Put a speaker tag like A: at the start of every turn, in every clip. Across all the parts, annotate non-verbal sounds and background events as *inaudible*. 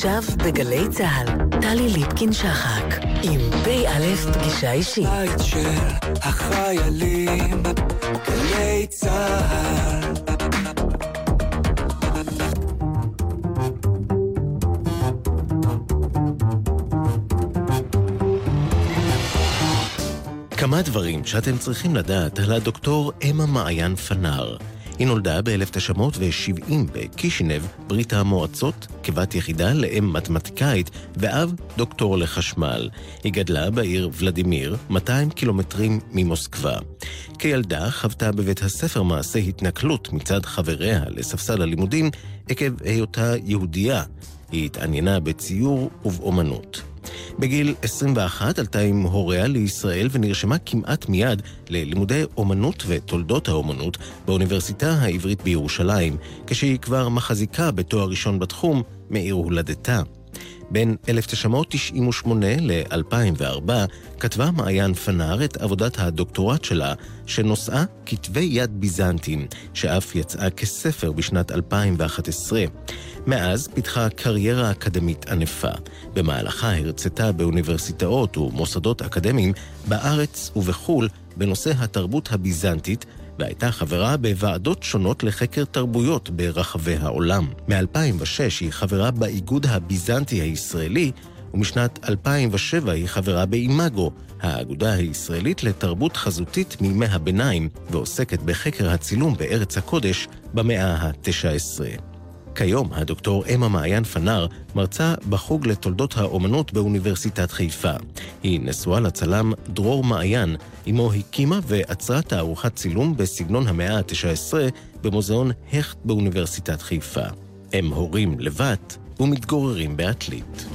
A: עכשיו בגלי צה"ל, טלי ליפקין-שחק, עם פ"א פגישה אישית.
B: בית של החיילים, גלי צה"ל.
C: כמה דברים שאתם צריכים לדעת על הדוקטור אמה מעיין פנר. היא נולדה ב-1970 בקישינב, ברית המועצות, כבת יחידה לאם מתמטיקאית ואב דוקטור לחשמל. היא גדלה בעיר ולדימיר, 200 קילומטרים ממוסקבה. כילדה חוותה בבית הספר מעשה התנכלות מצד חבריה לספסל הלימודים עקב היותה יהודייה. היא התעניינה בציור ובאומנות. בגיל 21 עלתה עם הוריה לישראל ונרשמה כמעט מיד ללימודי אומנות ותולדות האומנות באוניברסיטה העברית בירושלים, כשהיא כבר מחזיקה בתואר ראשון בתחום מעיר הולדתה. בין 1998 ל-2004 כתבה מעיין פנר את עבודת הדוקטורט שלה, שנושאה כתבי יד ביזנטיים, שאף יצאה כספר בשנת 2011. מאז פיתחה קריירה אקדמית ענפה. במהלכה הרצתה באוניברסיטאות ומוסדות אקדמיים בארץ ובחו"ל בנושא התרבות הביזנטית, והייתה חברה בוועדות שונות לחקר תרבויות ברחבי העולם. מ-2006 היא חברה באיגוד הביזנטי הישראלי, ומשנת 2007 היא חברה באימאגו, האגודה הישראלית לתרבות חזותית מימי הביניים, ועוסקת בחקר הצילום בארץ הקודש במאה ה-19. כיום הדוקטור אמה מעיין פנר מרצה בחוג לתולדות האומנות באוניברסיטת חיפה. היא נשואה לצלם דרור מעיין, עמו הקימה ועצרה תערוכת צילום בסגנון המאה ה-19 במוזיאון הכט באוניברסיטת חיפה. הם הורים לבת ומתגוררים בעתלית.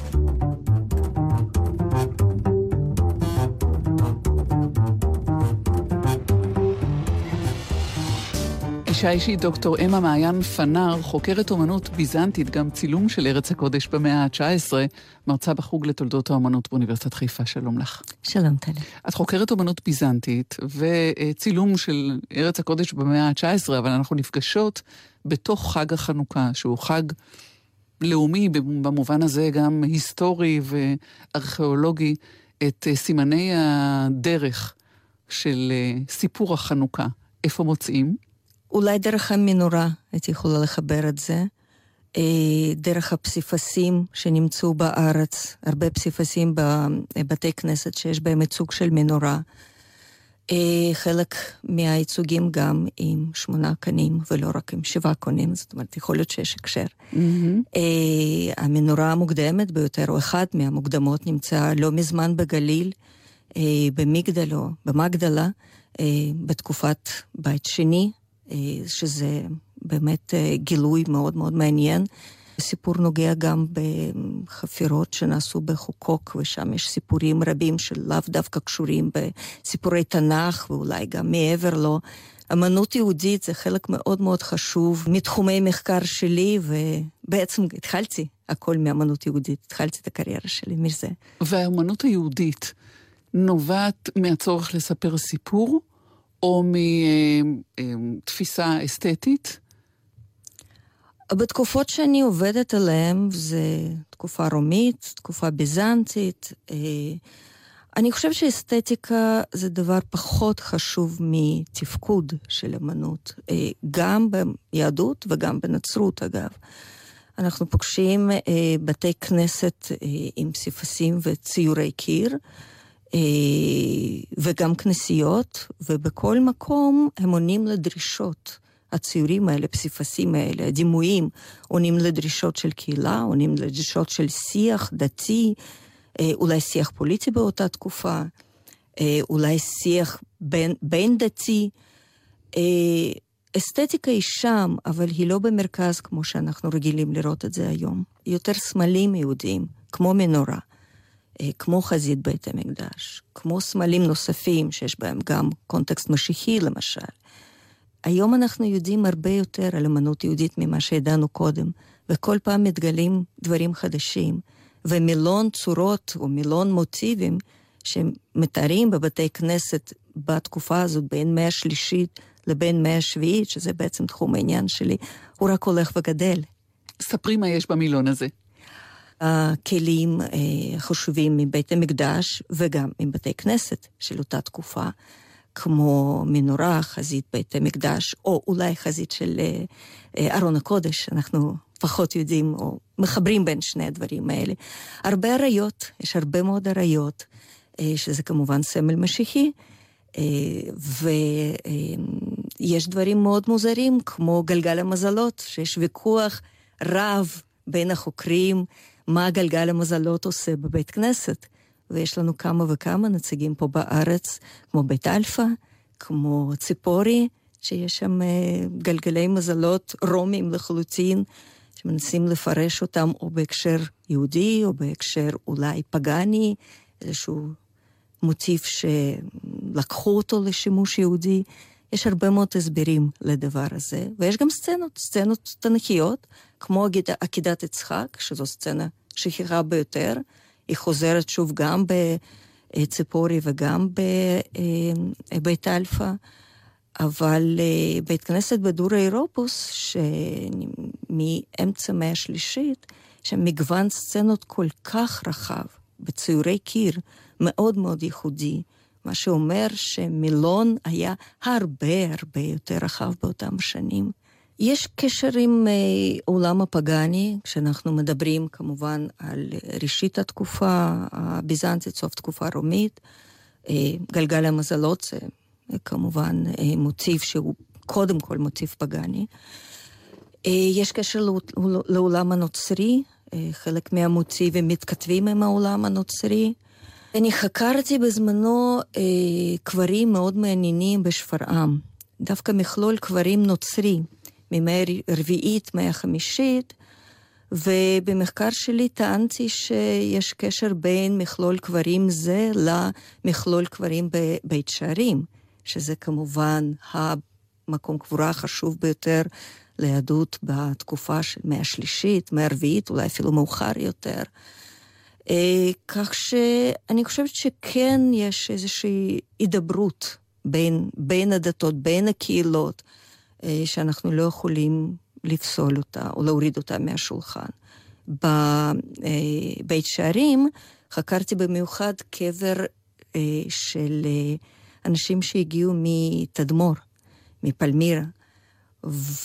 D: אישה אישית, דוקטור אמה מעיין פנר, חוקרת אומנות ביזנטית, גם צילום של ארץ הקודש במאה ה-19, מרצה בחוג לתולדות האומנות באוניברסיטת חיפה. שלום לך.
E: שלום, טלי.
D: את חוקרת אומנות ביזנטית וצילום של ארץ הקודש במאה ה-19, אבל אנחנו נפגשות בתוך חג החנוכה, שהוא חג לאומי, במובן הזה גם היסטורי וארכיאולוגי, את סימני הדרך של סיפור החנוכה. איפה מוצאים?
E: אולי דרך המנורה הייתי יכולה לחבר את זה. אה, דרך הפסיפסים שנמצאו בארץ, הרבה פסיפסים בבתי כנסת שיש בהם ייצוג של מנורה. אה, חלק מהייצוגים גם עם שמונה קנים ולא רק עם שבעה קונים, זאת אומרת, יכול להיות שיש הקשר. Mm-hmm. המנורה המוקדמת ביותר, או אחת מהמוקדמות, נמצאה לא מזמן בגליל, במגדלו, במגדלה, בתקופת בית שני, אה, שזה באמת אה, גילוי מאוד מאוד מעניין. הסיפור נוגע גם בחפירות שנעשו בחוקוק, ושם יש סיפורים רבים שלאו דווקא קשורים בסיפורי תנ"ך, ואולי גם מעבר לו. אמנות יהודית זה חלק מאוד מאוד חשוב מתחומי מחקר שלי, ובעצם התחלתי הכל מאמנות יהודית, התחלתי את הקריירה שלי מזה.
D: והאמנות היהודית נובעת מהצורך לספר סיפור? או מתפיסה אסתטית?
E: בתקופות שאני עובדת עליהן, זה תקופה רומית, תקופה ביזנטית. אה, אני חושבת שאסתטיקה זה דבר פחות חשוב מתפקוד של אמנות, אה, גם ביהדות וגם בנצרות אגב. אנחנו פוגשים אה, בתי כנסת עם פסיפסים וציורי קיר. אה, וגם כנסיות, ובכל מקום הם עונים לדרישות. הציורים האלה, הפסיפסים האלה, הדימויים, עונים לדרישות של קהילה, עונים לדרישות של שיח דתי, אה, אולי שיח פוליטי באותה תקופה, אה, אולי שיח בין, בין דתי. אסתטיקה היא שם, אבל היא לא במרכז כמו שאנחנו רגילים לראות את זה היום. יותר סמלים יהודיים, כמו מנורה. אה, כמו חזית בית המקדש, כמו סמלים נוספים שיש בהם גם קונטקסט משיחי למשל. היום אנחנו יודעים הרבה יותר על אמנות יהודית ממה שידענו קודם, וכל פעם מתגלים דברים חדשים, ומילון צורות או מילון מוטיבים שמתארים בבתי כנסת בתקופה הזאת בין מאה השלישית לבין מאה השביעית, שזה בעצם תחום העניין שלי, הוא רק הולך וגדל.
D: ספרי מה יש במילון הזה.
E: הכלים החשובים מבית המקדש וגם מבתי כנסת של אותה תקופה, כמו מנורה, חזית בית המקדש, או אולי חזית של ארון הקודש, אנחנו פחות יודעים או מחברים בין שני הדברים האלה. הרבה אריות, יש הרבה מאוד אריות, שזה כמובן סמל משיחי. ויש דברים מאוד מוזרים, כמו גלגל המזלות, שיש ויכוח רב בין החוקרים מה גלגל המזלות עושה בבית כנסת. ויש לנו כמה וכמה נציגים פה בארץ, כמו בית אלפא, כמו ציפורי, שיש שם גלגלי מזלות רומיים לחלוטין, שמנסים לפרש אותם או בהקשר יהודי, או בהקשר אולי פגאני, איזשהו מוטיף שלקחו אותו לשימוש יהודי. יש הרבה מאוד הסברים לדבר הזה, ויש גם סצנות, סצנות תנכיות, כמו עקידת יצחק, שזו סצנה שכיחה ביותר. היא חוזרת שוב גם בציפורי וגם בבית אלפא, אבל בית כנסת בדורה אירופוס, שמאמצע המאה השלישית, יש שם מגוון סצנות כל כך רחב, בציורי קיר, מאוד מאוד ייחודי, מה שאומר שמילון היה הרבה הרבה יותר רחב באותם שנים. יש קשר עם עולם הפגאני, כשאנחנו מדברים כמובן על ראשית התקופה הביזנטית, סוף תקופה רומית. גלגל המזלות זה כמובן מוטיב שהוא קודם כל מוטיב פגאני. יש קשר לעולם הנוצרי, חלק מהמוטיבים מתכתבים עם העולם הנוצרי. אני חקרתי בזמנו אה, קברים מאוד מעניינים בשפרעם. דווקא מכלול קברים נוצרי, ממאה רביעית, מאה חמישית, ובמחקר שלי טענתי שיש קשר בין מכלול קברים זה למכלול קברים בבית שערים, שזה כמובן המקום קבורה החשוב ביותר ליהדות בתקופה של מאה שלישית, מאה רביעית, אולי אפילו מאוחר יותר. כך שאני חושבת שכן יש איזושהי הידברות בין, בין הדתות, בין הקהילות, שאנחנו לא יכולים לפסול אותה או להוריד אותה מהשולחן. בבית שערים חקרתי במיוחד קבר של אנשים שהגיעו מתדמור, מפלמירה.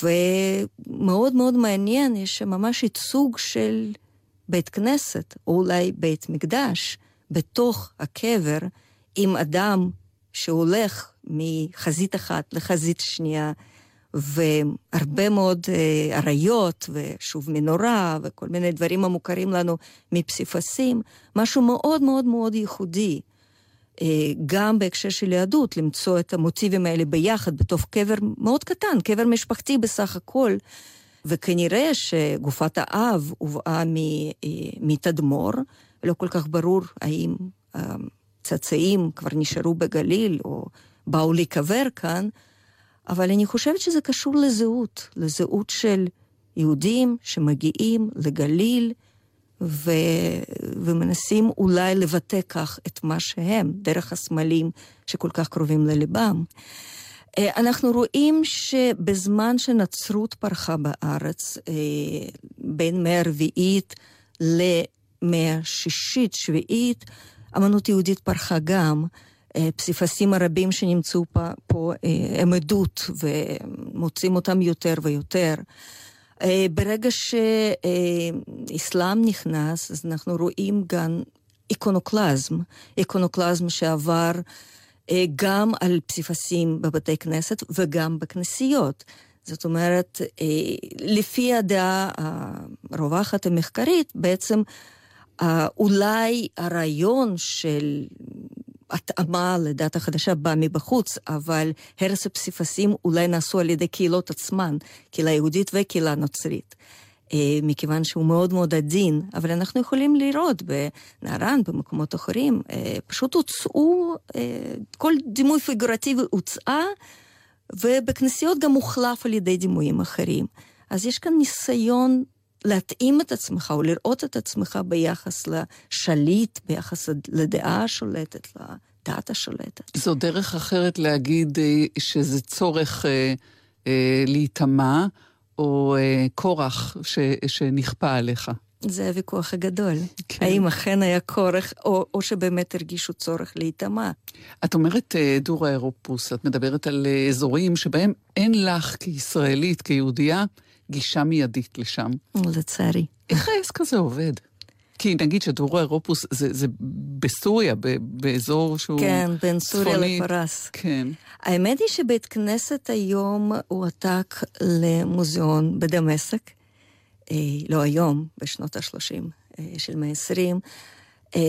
E: ומאוד מאוד מעניין, יש שם ממש ייצוג של בית כנסת, או אולי בית מקדש, בתוך הקבר, עם אדם שהולך מחזית אחת לחזית שנייה, והרבה מאוד אה, אריות, ושוב מנורה, וכל מיני דברים המוכרים לנו מפסיפסים, משהו מאוד מאוד מאוד ייחודי. אה, גם בהקשר של יהדות, למצוא את המוטיבים האלה ביחד בתוך קבר מאוד קטן, קבר משפחתי בסך הכל. וכנראה שגופת האב הובאה מתדמור, לא כל כך ברור האם הצאצאים כבר נשארו בגליל או באו להיקבר כאן, אבל אני חושבת שזה קשור לזהות, לזהות של יהודים שמגיעים לגליל ו... ומנסים אולי לבטא כך את מה שהם, דרך הסמלים שכל כך קרובים לליבם. אה, אנחנו רואים שבזמן שנצרות פרחה בארץ, אה, בין מאה הרביעית למאה השישית, שביעית, אמנות יהודית פרחה גם. אה, פסיפסים הרבים שנמצאו פה, פה הם עדות ומוצאים אותם יותר ויותר. ברגע שאסלאם נכנס, אז אנחנו רואים גם איקונוקלזם, איקונוקלזם שעבר גם על פסיפסים בבתי כנסת וגם בכנסיות. זאת אומרת, אה, לפי הדעה הרווחת המחקרית, בעצם אה, אולי הרעיון של התאמה לדת החדשה בא מבחוץ, אבל הרס הפסיפסים אולי נעשו על ידי קהילות עצמן, קהילה יהודית וקהילה נוצרית. אה, מכיוון שהוא מאוד מאוד עדין, אבל אנחנו יכולים לראות בנהרן, במקומות אחרים, אה, פשוט הוצאו, אה, כל דימוי פיגורטיבי הוצאה, ובכנסיות גם הוחלף על ידי דימויים אחרים. אז יש כאן ניסיון להתאים את עצמך או לראות את עצמך ביחס לשליט, ביחס לדעה השולטת, לדת השולטת.
D: זו דרך אחרת להגיד שזה צורך אה, אה, להיטמע. או אה, כורח ש, שנכפה עליך.
E: זה הוויכוח הגדול.
D: כן.
E: האם אכן היה כורח, או, או שבאמת הרגישו צורך להיטמע.
D: את אומרת אה, דורה אירופוס, את מדברת על אה, אזורים שבהם אין לך כישראלית, כיהודייה, גישה מיידית לשם.
E: לצערי.
D: איך העסק הזה עובד? כי נגיד שדורה אירופוס זה, זה בסוריה, ב, באזור שהוא
E: כן, בין סוריה
D: צפוני.
E: לפרס.
D: כן.
E: האמת היא שבית כנסת היום הועתק למוזיאון בדמשק. אה, לא היום, בשנות ה-30 אה, של מאה ה-20. אה,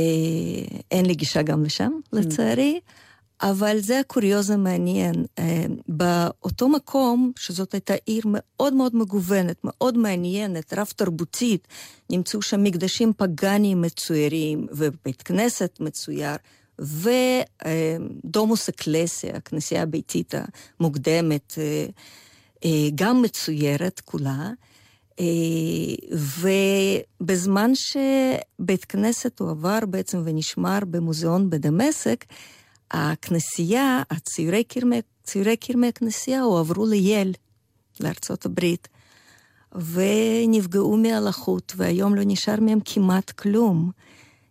E: אין לי גישה גם לשם, לצערי. אבל זה הקוריוז המעניין. אה, באותו מקום, שזאת הייתה עיר מאוד מאוד מגוונת, מאוד מעניינת, רב-תרבותית, נמצאו שם מקדשים פגאניים מצוירים, ובית כנסת מצויר, ודומוס אקלסיה, הכנסייה הביתית המוקדמת, אה, אה, גם מצוירת כולה. ובזמן שבית כנסת הועבר בעצם ונשמר במוזיאון בדמשק, הכנסייה, הציורי קרמי, ציורי קרמי הכנסייה הועברו לייל, לארצות הברית, ונפגעו מהלחות, והיום לא נשאר מהם כמעט כלום.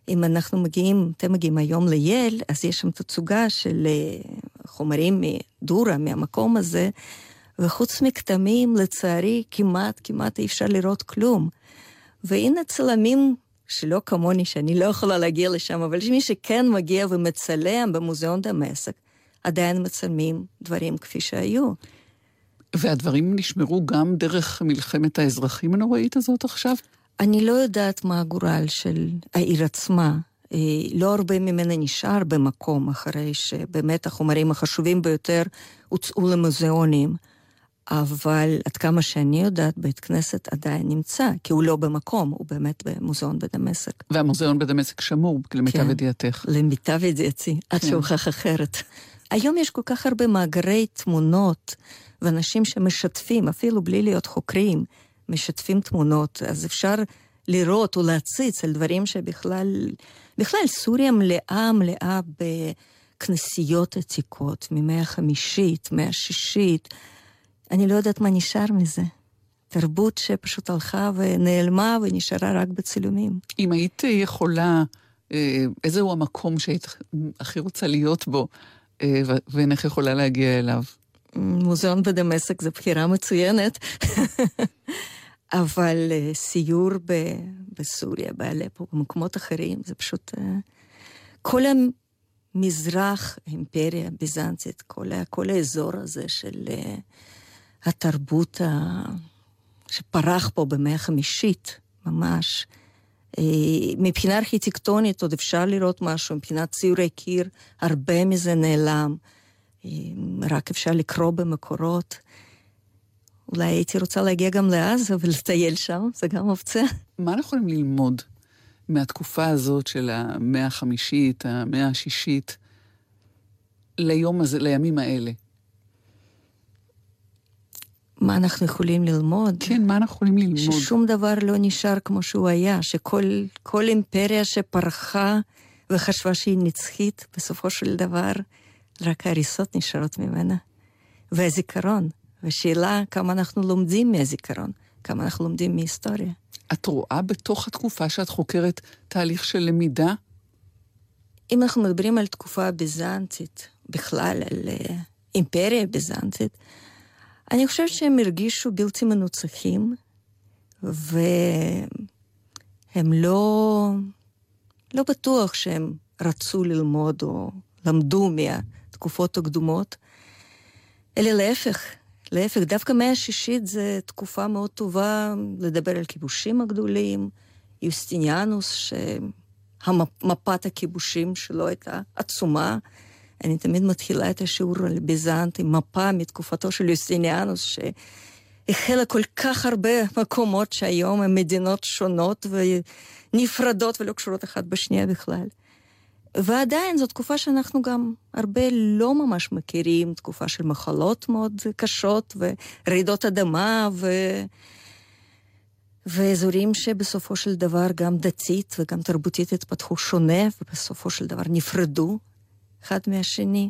E: אם אנחנו מגיעים, אתם מגיעים היום לייל, אז יש שם תצוגה של אה, חומרים מדורה, מהמקום הזה, וחוץ מכתמים, לצערי, כמעט, כמעט אי אפשר לראות כלום. והנה צלמים שלא כמוני, שאני לא יכולה להגיע לשם, אבל מי שכן מגיע ומצלם במוזיאון דמשק, עדיין מצלמים דברים כפי שהיו.
D: והדברים נשמרו גם דרך מלחמת האזרחים הנוראית הזאת עכשיו?
E: אני לא יודעת מה הגורל של העיר עצמה. אה, לא הרבה ממנה נשאר במקום, אחרי שבאמת החומרים החשובים ביותר הוצאו למוזיאונים. אבל עד כמה שאני יודעת, בית כנסת עדיין נמצא, כי הוא לא במקום, הוא באמת במוזיאון בדמשק.
D: והמוזיאון בדמשק שמור, למיטב
E: כן.
D: ידיעתך.
E: למיטב ידיעתי, עד
D: כן.
E: שהוכח אחרת. היום יש כל כך הרבה מאגרי תמונות, ואנשים שמשתפים, אפילו בלי להיות חוקרים, משתפים תמונות, אז אפשר לראות או להציץ על דברים שבכלל, בכלל סוריה מלאה מלאה בכנסיות עתיקות, ממאה החמישית, מאה השישית. אני לא יודעת מה נשאר מזה. תרבות שפשוט הלכה ונעלמה ונשארה רק בצילומים.
D: אם היית יכולה, אה, איזהו המקום שהיית הכי רוצה להיות בו, אה, ו- ואינך יכולה להגיע אליו?
E: מוזיאון בדמשק זו בחירה מצוינת, *laughs* אבל אה, סיור ב- בסוריה, באלפו, במקומות אחרים, זה פשוט... כל המזרח, האימפריה הביזנטית, כל, כל האזור הזה של אה, התרבות ה... שפרח פה במאה החמישית, ממש. אה, מבחינה ארכיטקטונית עוד אפשר לראות משהו, מבחינת ציורי קיר, הרבה מזה נעלם. אה, רק אפשר לקרוא במקורות. אולי הייתי רוצה להגיע גם לעזה ולטייל שם, זה גם אופציה.
D: מה אנחנו יכולים ללמוד מהתקופה הזאת של המאה החמישית, המאה השישית, ליום הזה, לימים האלה?
E: מה אנחנו יכולים ללמוד?
D: כן, מה אנחנו יכולים ללמוד?
E: ששום דבר לא נשאר כמו שהוא היה, שכל כל אימפריה שפרחה וחשבה שהיא נצחית, בסופו של דבר רק ההריסות נשארות ממנה. והזיכרון, ושאלה כמה אנחנו לומדים מהזיכרון, כמה אנחנו לומדים מהיסטוריה.
D: את רואה בתוך התקופה שאת חוקרת תהליך של למידה?
E: אם אנחנו מדברים על תקופה הביזנטית, בכלל על אה, אימפריה ביזנטית, אני חושבת שהם הרגישו בלתי מנוצחים, והם לא, לא בטוח שהם רצו ללמוד או למדו מהתקופות הקדומות, אלא להפך, להפך, דווקא מאה השישית זו תקופה מאוד טובה לדבר על כיבושים הגדולים, יוסטיניאנוס, שמפת הכיבושים שלו הייתה עצומה. אני תמיד מתחילה את השיעור על ביזנט עם מפה מתקופתו של יוסטיניאנוס, שהחלה כל כך הרבה מקומות שהיום הן מדינות שונות ונפרדות ולא קשורות אחת בשנייה בכלל. ועדיין זו תקופה שאנחנו גם הרבה לא ממש מכירים, תקופה של מחלות מאוד קשות ורעידות אדמה ו... ואזורים שבסופו של דבר גם דתית וגם תרבותית התפתחו שונה ובסופו של דבר נפרדו אחד מהשני.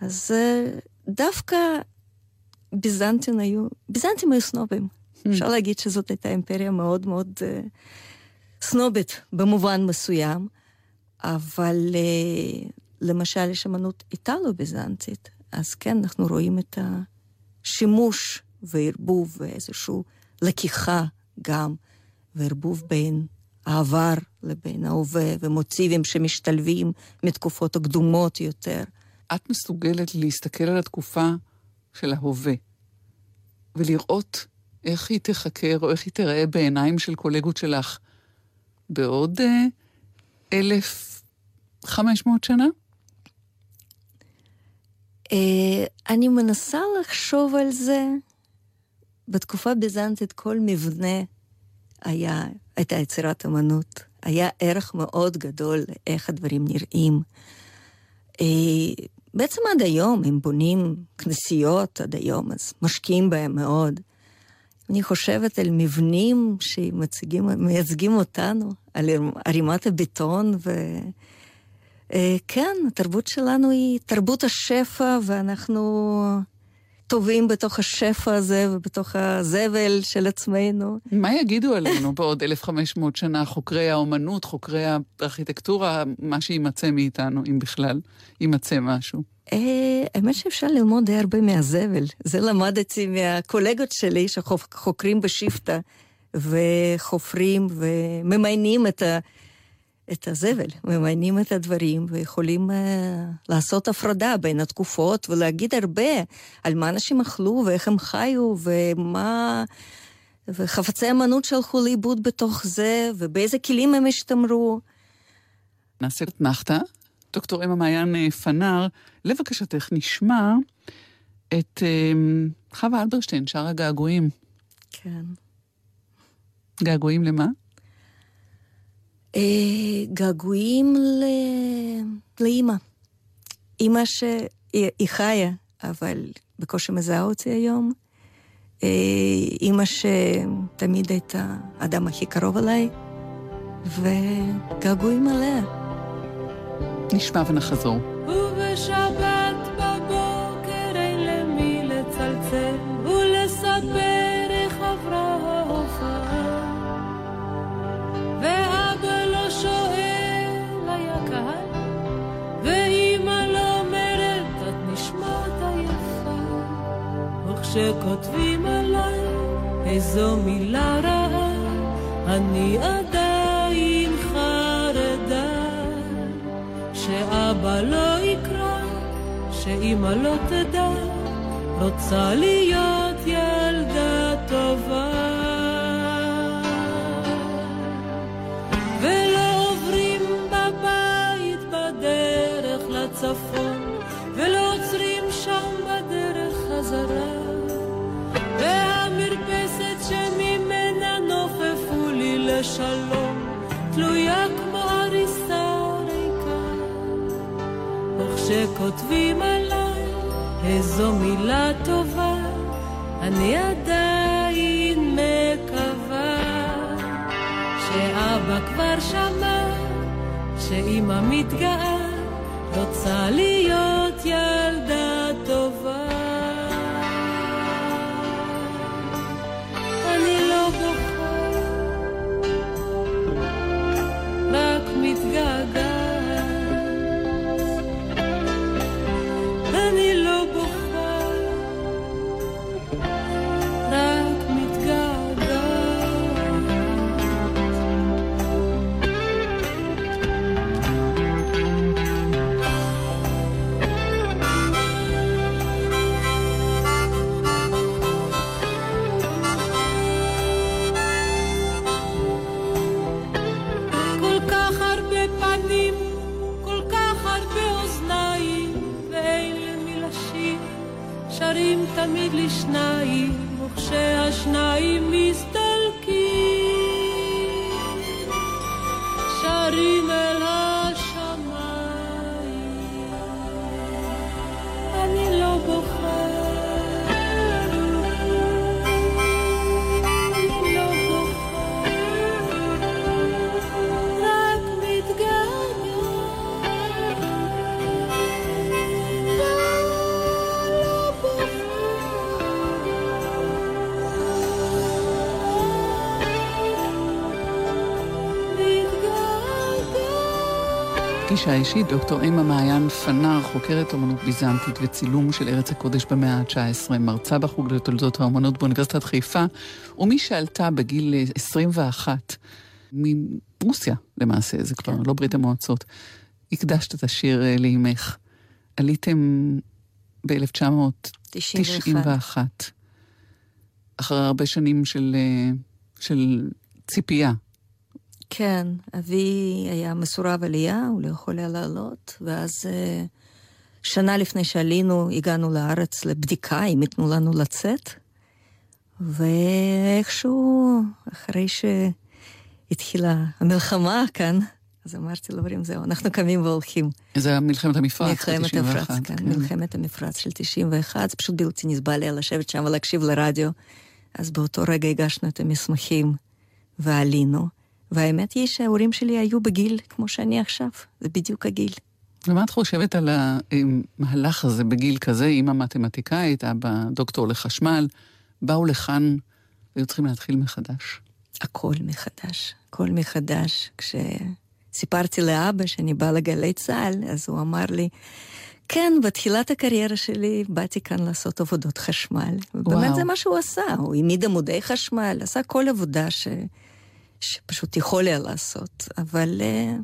E: אז דווקא ביזנטים היו, ביזנטים היו סנובים. אפשר להגיד שזאת הייתה אימפריה מאוד מאוד צנובת במובן מסוים, אבל אה, למשל יש אמנות איטלו-ביזנטית, אז כן, אנחנו רואים את השימוש וערבוב ואיזושהי לקיחה גם, וערבוב בין העבר לבין ההווה, ומוטיבים שמשתלבים מתקופות הקדומות יותר.
D: את מסוגלת להסתכל על התקופה של ההווה, ולראות איך היא תחקר, או איך היא תראה בעיניים של קולגות שלך בעוד אה, אלף חמש מאות שנה?
E: אה, אני מנסה לחשוב על זה. בתקופה ביזנטית כל מבנה היה, הייתה יצירת אמנות. היה ערך מאוד גדול לאיך הדברים נראים. אה, בעצם עד היום הם בונים כנסיות עד היום, אז משקיעים בהם מאוד. אני חושבת על מבנים שמייצגים אותנו, על ערימת הבטון, וכן, אה, התרבות שלנו היא תרבות השפע, ואנחנו טובים בתוך השפע הזה ובתוך הזבל של עצמנו.
D: מה יגידו עלינו בעוד 1,500 שנה, חוקרי האומנות, חוקרי הארכיטקטורה, מה שיימצא מאיתנו, אם בכלל יימצא משהו?
E: אה, האמת שאפשר ללמוד די הרבה מהזבל. זה למדתי מהקולגות שלי שחוקרים בשיפטה וחופרים וממיינים את, ה, את הזבל, ממיינים את הדברים ויכולים uh, לעשות הפרדה בין התקופות ולהגיד הרבה על מה אנשים אכלו ואיך הם חיו ומה... וחפצי אמנות שהלכו לאיבוד בתוך זה ובאיזה כלים הם השתמרו.
D: נעשה אתנחתא. דוקטור אמה מעיין אה, פנר, לבקשתך נשמע את um, חווה אלברשטיין, שער הגעגועים.
E: כן.
D: געגועים למה?
E: Uh, געגועים ל... לאימא. אימא שהיא חיה, אבל בקושי מזהה אותי היום. Uh, אימא שתמיד הייתה האדם הכי קרוב אליי, וגעגועים עליה.
D: נשמע ונחזור.
F: ובשבת וכשכותבים עליי איזו מילה רעה, אני עדיין שאבא לא יקרא, שאמא לא תדע, רוצה להיות ילדה טובה. ולא עוברים בבית בדרך לצפון, ולא עוצרים שם בדרך חזרה. לשלום, תלויה כמו הריסה כשכותבים עליי איזו מילה טובה, אני עדיין מקווה שאבא כבר שמע, שאמא מתגאה, רוצה להיות ילדה
D: פגישה אישית, דוקטור אמה מעיין פנר, חוקרת אומנות ביזנטית וצילום של ארץ הקודש במאה ה-19, מרצה בחוג לתולדות האומנות באוניברסיטת חיפה, ומי שעלתה בגיל 21 מרוסיה למעשה, זה כבר לא ברית המועצות, הקדשת את השיר אה, לאימך. עליתם ב-1991, אחרי הרבה שנים של, אה, של ציפייה.
E: כן, אבי היה מסורב עלייה, הוא לא יכול היה לעלות, ואז אה, שנה לפני שעלינו, הגענו לארץ לבדיקה, אם ייתנו לנו לצאת, ואיכשהו, אחרי שהתחילה המלחמה כאן, אז אמרתי להורים, זהו, אנחנו קמים והולכים.
D: זה היה מלחמת המפרץ,
E: מלחמת המפרץ, כן, כן, מלחמת המפרץ של 91, זה פשוט בלתי נסבל לי לשבת שם ולהקשיב לרדיו. אז באותו רגע הגשנו את המסמכים ועלינו. והאמת היא שההורים שלי היו בגיל כמו שאני עכשיו, זה בדיוק הגיל.
D: ומה את חושבת על המהלך הזה בגיל כזה, אימא מתמטיקאית, אבא דוקטור לחשמל, באו לכאן והיו צריכים להתחיל מחדש?
E: הכל מחדש, הכל מחדש. כשסיפרתי לאבא שאני באה לגלי צה"ל, אז הוא אמר לי, כן, בתחילת הקריירה שלי באתי כאן לעשות עבודות חשמל. ובאמת זה מה שהוא עשה, הוא העמיד עמודי חשמל, עשה כל עבודה ש... שפשוט יכול היה לעשות, אבל uh,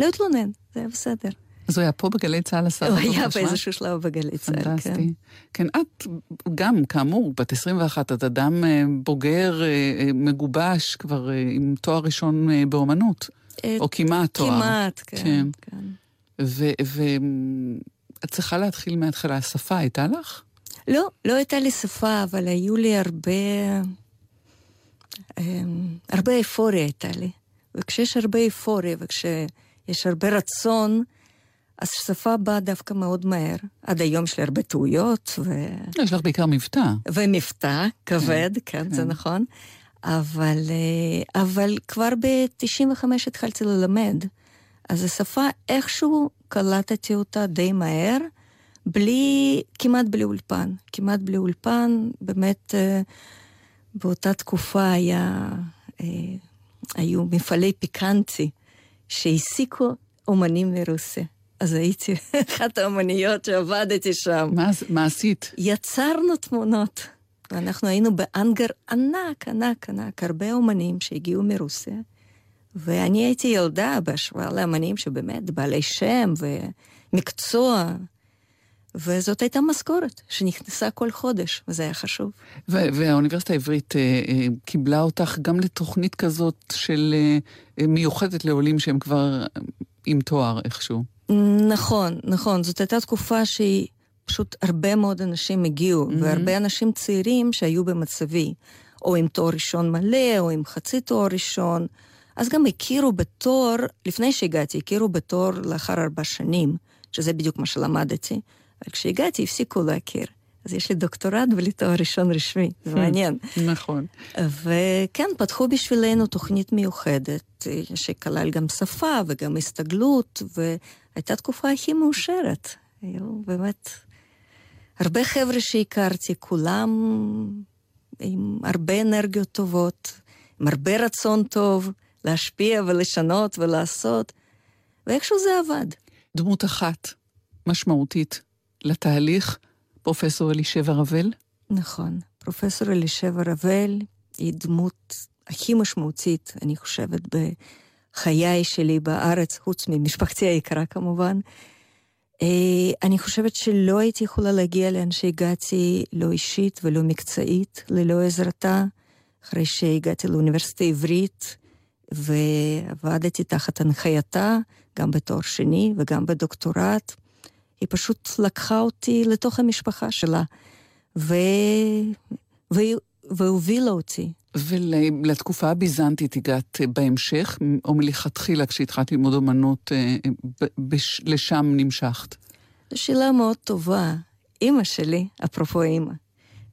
E: לא התלונן, זה היה בסדר.
D: אז הוא היה פה בגלי צה"ל עשה
E: הוא היה באיזשהו שלב בגלי צה"ל, כן.
D: פנטסטי. כן, את גם, כאמור, בת 21, את אדם אה, בוגר, אה, מגובש, כבר עם תואר ראשון באומנות. או כמעט תואר.
E: כמעט, כן. כן. כן.
D: ואת צריכה להתחיל מההתחלה. השפה הייתה לך?
E: לא, לא הייתה לי שפה, אבל היו לי הרבה... אמ, הרבה איפוריה הייתה לי. וכשיש הרבה איפוריה וכשיש הרבה רצון, אז שפה באה דווקא מאוד מהר. עד היום יש לי הרבה טעויות. ו...
D: יש לך בעיקר מבטא.
E: ומבטא, כבד, כן, כן, כן, זה נכון. אבל, אה, אבל כבר ב-95 התחלתי ללמד. אז השפה, איכשהו קלטתי אותה די מהר, בלי, כמעט בלי אולפן. כמעט בלי אולפן, באמת... אה, באותה תקופה היה, אה, היו מפעלי פיקנטי שהעסיקו אומנים מרוסיה. אז הייתי *laughs* אחת האומניות שעבדתי שם.
D: מה, מה עשית?
E: יצרנו תמונות. ואנחנו היינו באנגר ענק, ענק, ענק, הרבה אומנים שהגיעו מרוסיה. ואני הייתי ילדה בהשוואה לאמנים שבאמת בעלי שם ומקצוע. וזאת הייתה משכורת שנכנסה כל חודש, וזה היה חשוב.
D: והאוניברסיטה העברית אה, אה, קיבלה אותך גם לתוכנית כזאת של אה, מיוחדת לעולים שהם כבר עם תואר איכשהו.
E: נכון, נכון. זאת הייתה תקופה שהיא פשוט הרבה מאוד אנשים הגיעו, mm-hmm. והרבה אנשים צעירים שהיו במצבי, או עם תואר ראשון מלא, או עם חצי תואר ראשון. אז גם הכירו בתואר, לפני שהגעתי, הכירו בתואר לאחר ארבע שנים, שזה בדיוק מה שלמדתי. אבל כשהגעתי הפסיקו להכיר. אז יש לי דוקטורט בלי תואר ראשון רשמי, זה מעניין.
D: נכון.
E: וכן, פתחו בשבילנו תוכנית מיוחדת, שכלל גם שפה וגם הסתגלות, והייתה תקופה הכי מאושרת. היו באמת הרבה חבר'ה שהכרתי, כולם עם הרבה אנרגיות טובות, עם הרבה רצון טוב להשפיע ולשנות ולעשות, ואיכשהו זה עבד.
D: דמות אחת, משמעותית, לתהליך, פרופסור אלישבע רבל?
E: נכון. פרופסור אלישבע רבל היא דמות הכי משמעותית, אני חושבת, בחיי שלי בארץ, חוץ ממשפחתי היקרה כמובן. אה, אני חושבת שלא הייתי יכולה להגיע לאן שהגעתי, לא אישית ולא מקצועית, ללא עזרתה, אחרי שהגעתי לאוניברסיטה העברית ועבדתי תחת הנחייתה, גם בתואר שני וגם בדוקטורט. היא פשוט לקחה אותי לתוך המשפחה שלה, ו... ו... והובילה אותי.
D: ולתקופה הביזנטית הגעת בהמשך, או מלכתחילה כשהתחלת ללמוד אומנות, אה, בש... לשם נמשכת?
E: שאלה מאוד טובה. אימא שלי, אפרופו אימא,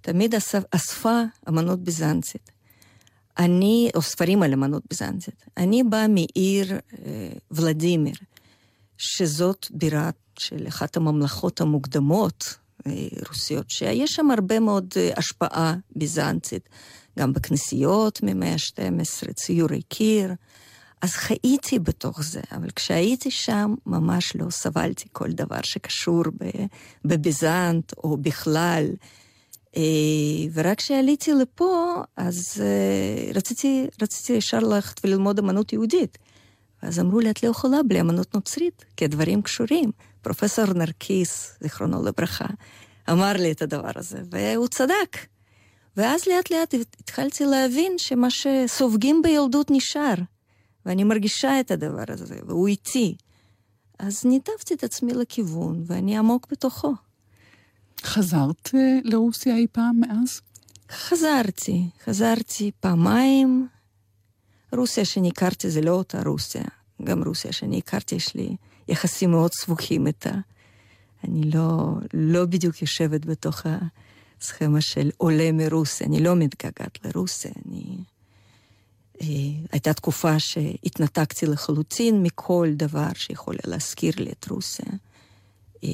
E: תמיד אספה אמנות ביזנטית. אני, או ספרים על אמנות ביזנטית. אני באה מעיר אה, ולדימיר, שזאת בירת של אחת הממלכות המוקדמות, אה, רוסיות, שיש שם הרבה מאוד אה, השפעה ביזנטית, גם בכנסיות ממאה ה-12, ציורי קיר. אז חייתי בתוך זה, אבל כשהייתי שם ממש לא סבלתי כל דבר שקשור בביזנט או בכלל. אה, ורק כשעליתי לפה, אז רציתי, רציתי ישר ללכת וללמוד אמנות יהודית. אז אמרו לי, את לא יכולה בלי אמנות נוצרית, כי הדברים קשורים. פרופסור נרקיס, זיכרונו לברכה, אמר לי את הדבר הזה, והוא צדק. ואז לאט לאט התחלתי להבין שמה שסופגים בילדות נשאר. ואני מרגישה את הדבר הזה, והוא איתי. אז ניתבתי את עצמי לכיוון, ואני עמוק בתוכו.
D: חזרת אה, לרוסיה אי פעם מאז?
E: חזרתי, חזרתי פעמיים. רוסיה שאני הכרתי זה לא אותה רוסיה. גם רוסיה שאני הכרתי, יש לי יחסים מאוד סבוכים איתה. אני לא, לא בדיוק יושבת בתוך הסכמה של עולה מרוסיה, אני לא מתגעגעת לרוסיה, אני... אה, הייתה תקופה שהתנתקתי לחלוטין מכל דבר שיכול להזכיר לי את רוסיה. אה,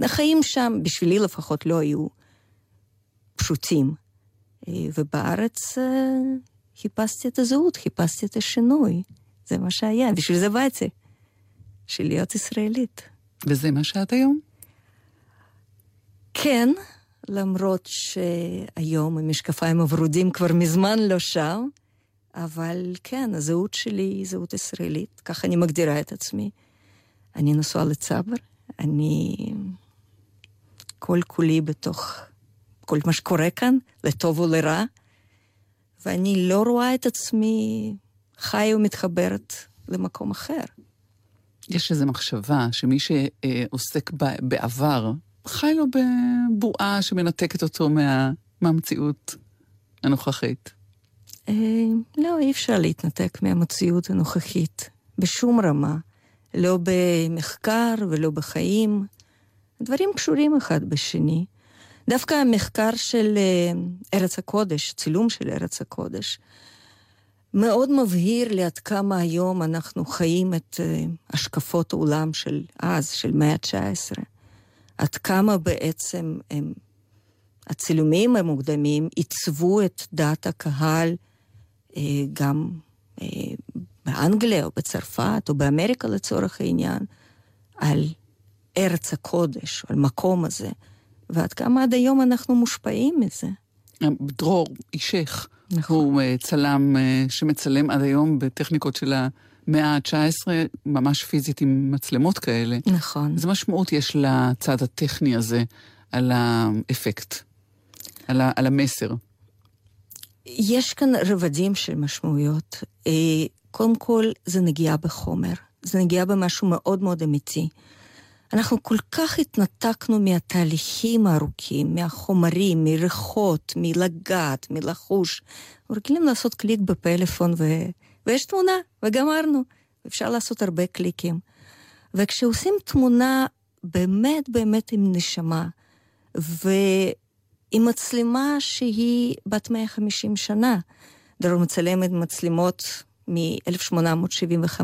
E: החיים שם, בשבילי לפחות, לא היו פשוטים. אה, ובארץ חיפשתי את הזהות, חיפשתי את השינוי. זה מה שהיה, בשביל זה באתי. של להיות ישראלית.
D: וזה מה שאת היום?
E: כן, למרות שהיום המשקפיים הוורודים כבר מזמן לא שם, אבל כן, הזהות שלי היא זהות ישראלית, ככה אני מגדירה את עצמי. אני נשואה לצבר, אני כל כולי בתוך כל מה שקורה כאן, לטוב או לרע, ואני לא רואה את עצמי חיה ומתחברת למקום אחר.
D: יש איזו מחשבה שמי שעוסק בעבר, חי לו בבועה שמנתקת אותו מה, מהמציאות הנוכחית.
E: אה, לא, אי אפשר להתנתק מהמציאות הנוכחית, בשום רמה. לא במחקר ולא בחיים. דברים קשורים אחד בשני. דווקא המחקר של אה, ארץ הקודש, צילום של ארץ הקודש, מאוד מבהיר לי עד כמה היום אנחנו חיים את uh, השקפות העולם של אז, של מאה ה-19. עד כמה בעצם הם, הצילומים המוקדמים עיצבו את דעת הקהל uh, גם uh, באנגליה או בצרפת או באמריקה לצורך העניין, על ארץ הקודש, על מקום הזה, ועד כמה עד היום אנחנו מושפעים מזה.
D: דרור, אישך, נכון. הוא אה, צלם אה, שמצלם עד היום בטכניקות של המאה ה-19, ממש פיזית עם מצלמות כאלה.
E: נכון.
D: איזה משמעות יש לצד הטכני הזה על האפקט, על, ה- על המסר?
E: יש כאן רבדים של משמעויות. אה, קודם כל, זה נגיעה בחומר. זה נגיעה במשהו מאוד מאוד אמיתי. אנחנו כל כך התנתקנו מהתהליכים הארוכים, מהחומרים, מריחות, מלגעת, מלחוש. רגילים לעשות קליק בפלאפון ו... ויש תמונה, וגמרנו. אפשר לעשות הרבה קליקים. וכשעושים תמונה באמת באמת עם נשמה, ועם מצלמה שהיא בת 150 שנה, דרור מצלמת מצלמות מ-1875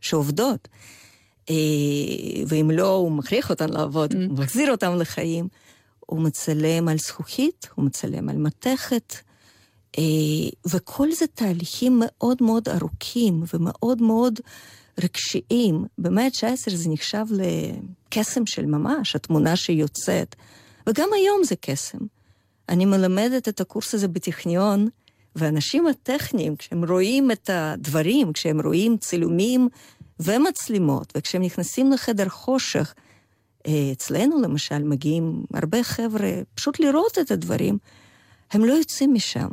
E: שעובדות. אה, ואם לא, הוא מכריח אותן לעבוד, mm. הוא מחזיר אותן לחיים. הוא מצלם על זכוכית, הוא מצלם על מתכת, אה, וכל זה תהליכים מאוד מאוד ארוכים ומאוד מאוד רגשיים. במאה ה-19 זה נחשב לקסם של ממש, התמונה שיוצאת, וגם היום זה קסם. אני מלמדת את הקורס הזה בטכניון, ואנשים הטכניים, כשהם רואים את הדברים, כשהם רואים צילומים ומצלמות, וכשהם נכנסים לחדר חושך, אה, אצלנו למשל מגיעים הרבה חבר'ה פשוט לראות את הדברים, הם לא יוצאים משם.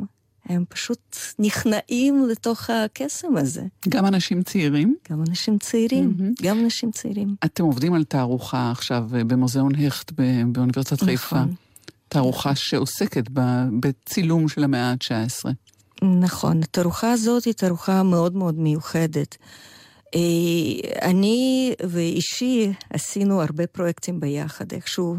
E: הם פשוט נכנעים לתוך הקסם הזה.
D: גם אנשים צעירים?
E: גם אנשים צעירים, mm-hmm. גם אנשים צעירים.
D: אתם עובדים על תערוכה עכשיו אה, במוזיאון הכט באוניברסיטת נכון. חיפה. תערוכה שעוסקת בצילום של המאה ה-19.
E: נכון, התערוכה הזאת היא תערוכה מאוד מאוד מיוחדת. אה, אני ואישי עשינו הרבה פרויקטים ביחד, איכשהו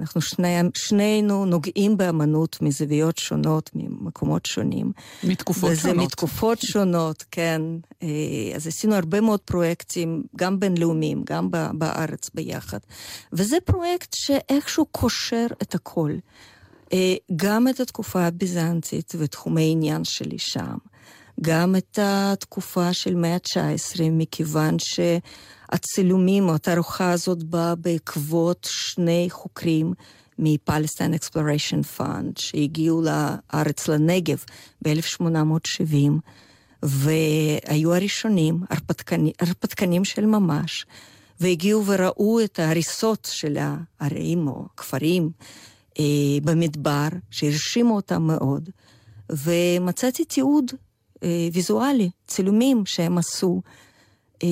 E: אנחנו שני, שנינו נוגעים באמנות מזוויות שונות, ממקומות שונים.
D: מתקופות
E: וזה
D: שונות.
E: וזה מתקופות שונות, כן. אה, אז עשינו הרבה מאוד פרויקטים, גם בינלאומיים, גם בארץ ביחד. וזה פרויקט שאיכשהו קושר את הכל. אה, גם את התקופה הביזנטית ותחומי עניין שלי שם. גם את התקופה של מאה ה-19, מכיוון שהצילומים או התערוכה הזאת באה בעקבות שני חוקרים מ Palestine Exploration Fund, שהגיעו לארץ, לנגב, ב-1870, והיו הראשונים, הרפתקנים, הרפתקנים של ממש, והגיעו וראו את ההריסות של הערים או הכפרים אה, במדבר, שהרשימו אותם מאוד, ומצאתי תיעוד ויזואלי, צילומים שהם עשו. אה,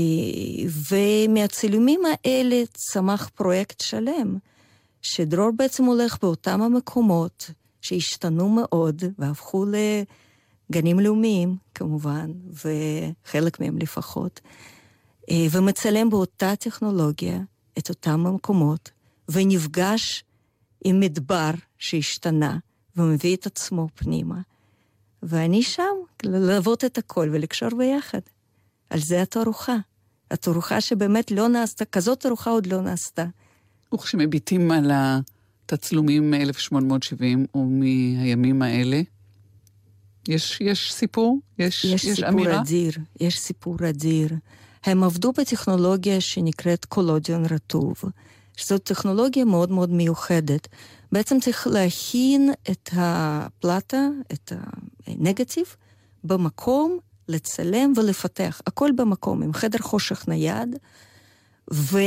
E: ומהצילומים האלה צמח פרויקט שלם, שדרור בעצם הולך באותם המקומות שהשתנו מאוד והפכו לגנים לאומיים, כמובן, וחלק מהם לפחות, אה, ומצלם באותה טכנולוגיה את אותם המקומות, ונפגש עם מדבר שהשתנה, ומביא את עצמו פנימה. ואני שם, ללוות את הכל ולקשור ביחד. על זה התערוכה. התערוכה שבאמת לא נעשתה, כזאת תערוכה עוד לא נעשתה.
D: וכשמביטים על התצלומים מ-1870 ומהימים האלה, יש, יש סיפור? יש,
E: יש,
D: יש
E: סיפור
D: אמירה?
E: אדיר, יש סיפור אדיר. הם עבדו בטכנולוגיה שנקראת קולודיון רטוב, שזו טכנולוגיה מאוד מאוד מיוחדת. בעצם צריך להכין את הפלטה, את הנגטיב, במקום, לצלם ולפתח. הכל במקום, עם חדר חושך נייד. ו,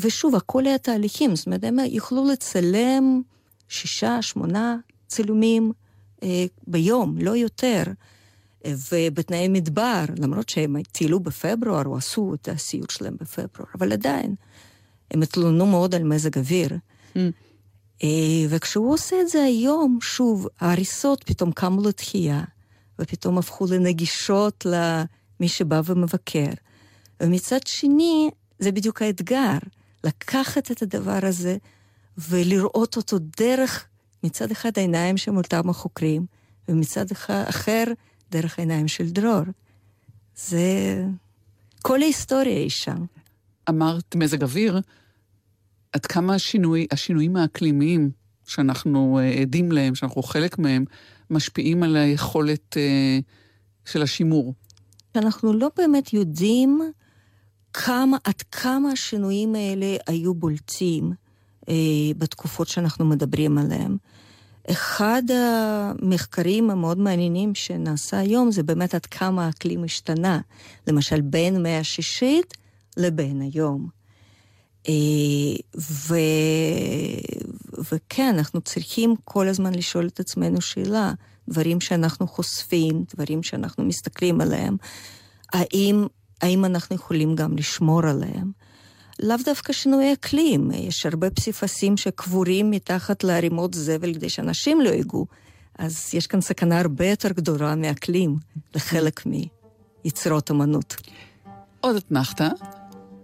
E: ושוב, הכל היה תהליכים, זאת אומרת, הם יוכלו לצלם שישה, שמונה צילומים אה, ביום, לא יותר. ובתנאי מדבר, למרות שהם טיילו בפברואר, או עשו את הסיור שלהם בפברואר, אבל עדיין, הם התלוננו מאוד על מזג אוויר.
D: Mm.
E: אה, וכשהוא עושה את זה היום, שוב, ההריסות פתאום קמו לתחייה, ופתאום הפכו לנגישות למי שבא ומבקר. ומצד שני, זה בדיוק האתגר, לקחת את הדבר הזה ולראות אותו דרך, מצד אחד העיניים של אותם החוקרים, ומצד אחר, דרך העיניים של דרור. זה... כל ההיסטוריה היא שם.
D: אמרת מזג אוויר, עד כמה השינוי, השינויים האקלימיים שאנחנו uh, עדים להם, שאנחנו חלק מהם, משפיעים על היכולת uh, של השימור?
E: אנחנו לא באמת יודעים כמה, עד כמה השינויים האלה היו בולטים אה, בתקופות שאנחנו מדברים עליהם. אחד המחקרים המאוד מעניינים שנעשה היום זה באמת עד כמה האקלים השתנה, למשל בין מאה השישית לבין היום. אה, ו... וכן, אנחנו צריכים כל הזמן לשאול את עצמנו שאלה, דברים שאנחנו חושפים, דברים שאנחנו מסתכלים עליהם, האם האם אנחנו יכולים גם לשמור עליהם? לאו דווקא שינוי אקלים, יש הרבה פסיפסים שקבורים מתחת לערימות זבל כדי שאנשים לא ייגעו, אז יש כאן סכנה הרבה יותר גדולה מאקלים לחלק מיצירות אמנות.
D: עוד אתנחתא,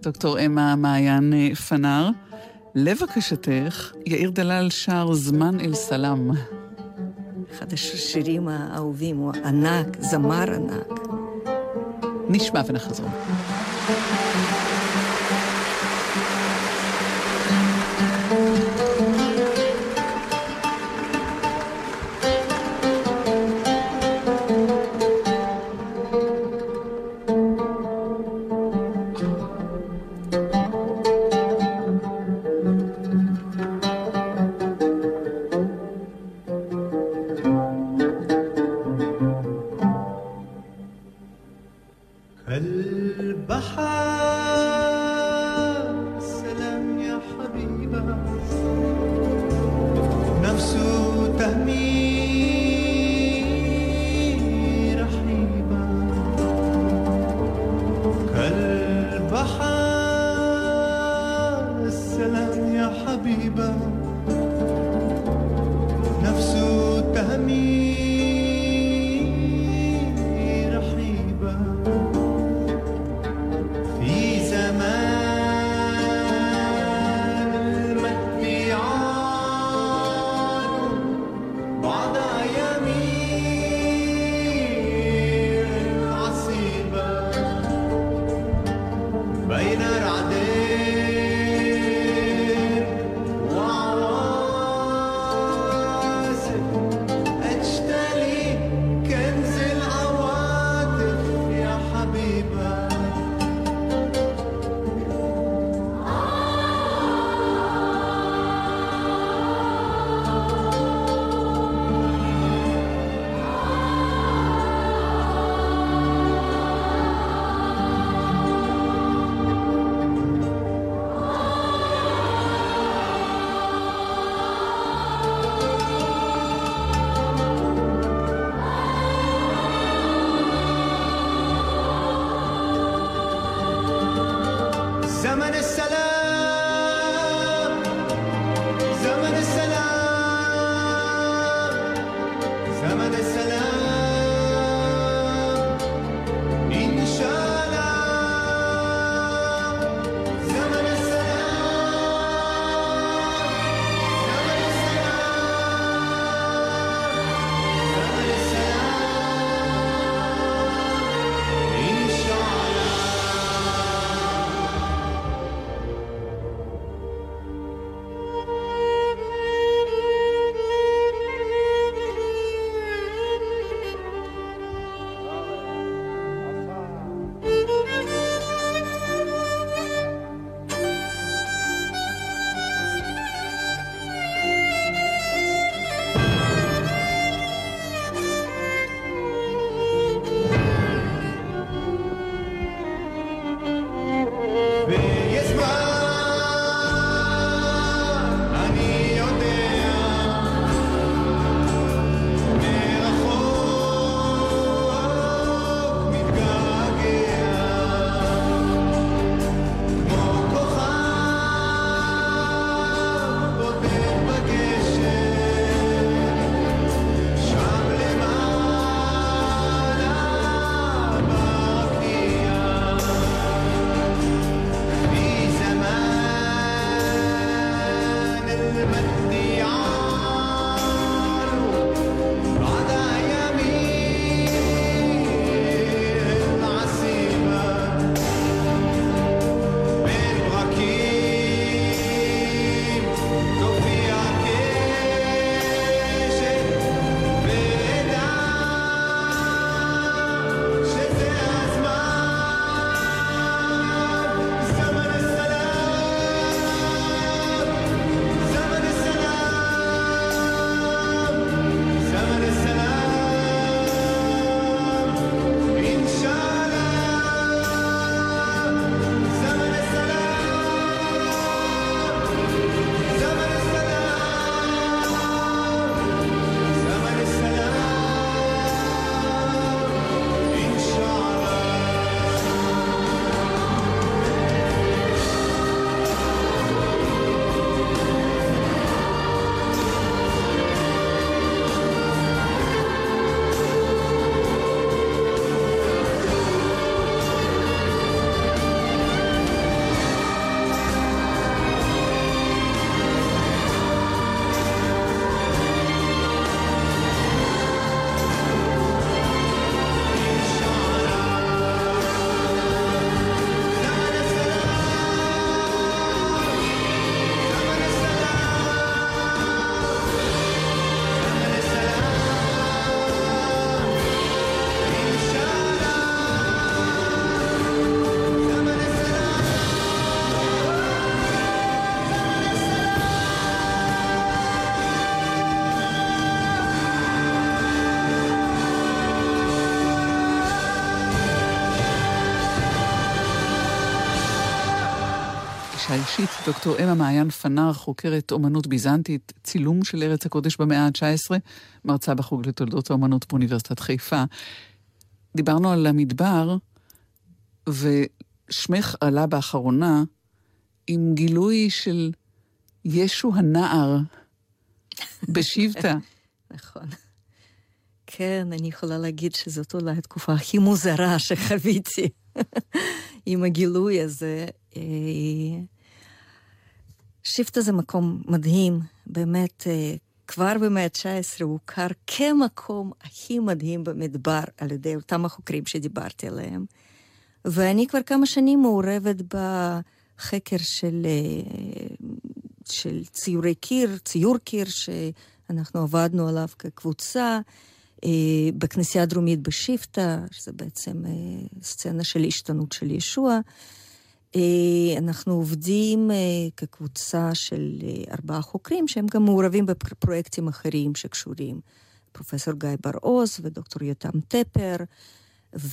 D: דוקטור אמה מעיין אה, פנר. לבקשתך, יאיר דלל שר זמן אל סלאם.
E: אחד השירים האהובים, הוא ענק, זמר ענק.
D: נשמע ונחזור. אישה אישית, דוקטור אמה מעיין פנר, חוקרת אומנות ביזנטית, צילום של ארץ הקודש במאה ה-19, מרצה בחוג לתולדות האומנות באוניברסיטת חיפה. דיברנו על המדבר, ושמך עלה באחרונה עם גילוי של ישו הנער בשבטה. *laughs*
E: נכון. כן, אני יכולה להגיד שזאת אולי התקופה הכי מוזרה שחוויתי *laughs* עם הגילוי הזה. שבטה זה מקום מדהים, באמת, אה, כבר במאה ה-19 הוא הוכר כמקום הכי מדהים במדבר על ידי אותם החוקרים שדיברתי עליהם. ואני כבר כמה שנים מעורבת בחקר של, אה, של ציורי קיר, ציור קיר, שאנחנו עבדנו עליו כקבוצה. אה, בכנסייה הדרומית בשבטה, שזה בעצם סצנה של השתנות של ישוע. אה, אנחנו עובדים כקבוצה של ארבעה חוקרים שהם גם מעורבים בפרויקטים אחרים שקשורים. פרופסור גיא בר-עוז ודוקטור יותם טפר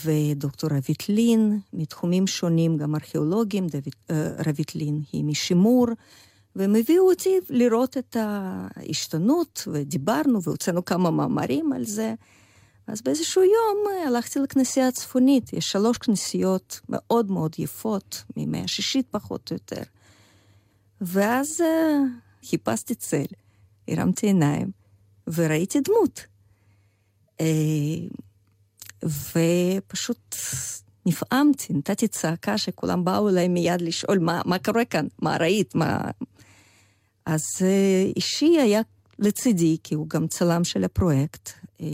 E: ודוקטור רבית לין, מתחומים שונים, גם ארכיאולוגים, רבית לין היא משימור. והם הביאו אותי לראות את ההשתנות, ודיברנו והוצאנו כמה מאמרים על זה. אז באיזשהו יום אה, הלכתי לכנסייה הצפונית. יש שלוש כנסיות מאוד מאוד יפות, מימי השישית פחות או יותר. ואז אה, חיפשתי צל, הרמתי עיניים, וראיתי דמות. אה, ופשוט נפעמתי, נתתי צעקה שכולם באו אליי מיד לשאול מה, מה קורה כאן, מה ראית, מה... אז אה, אישי היה לצידי, כי הוא גם צלם של הפרויקט, אה,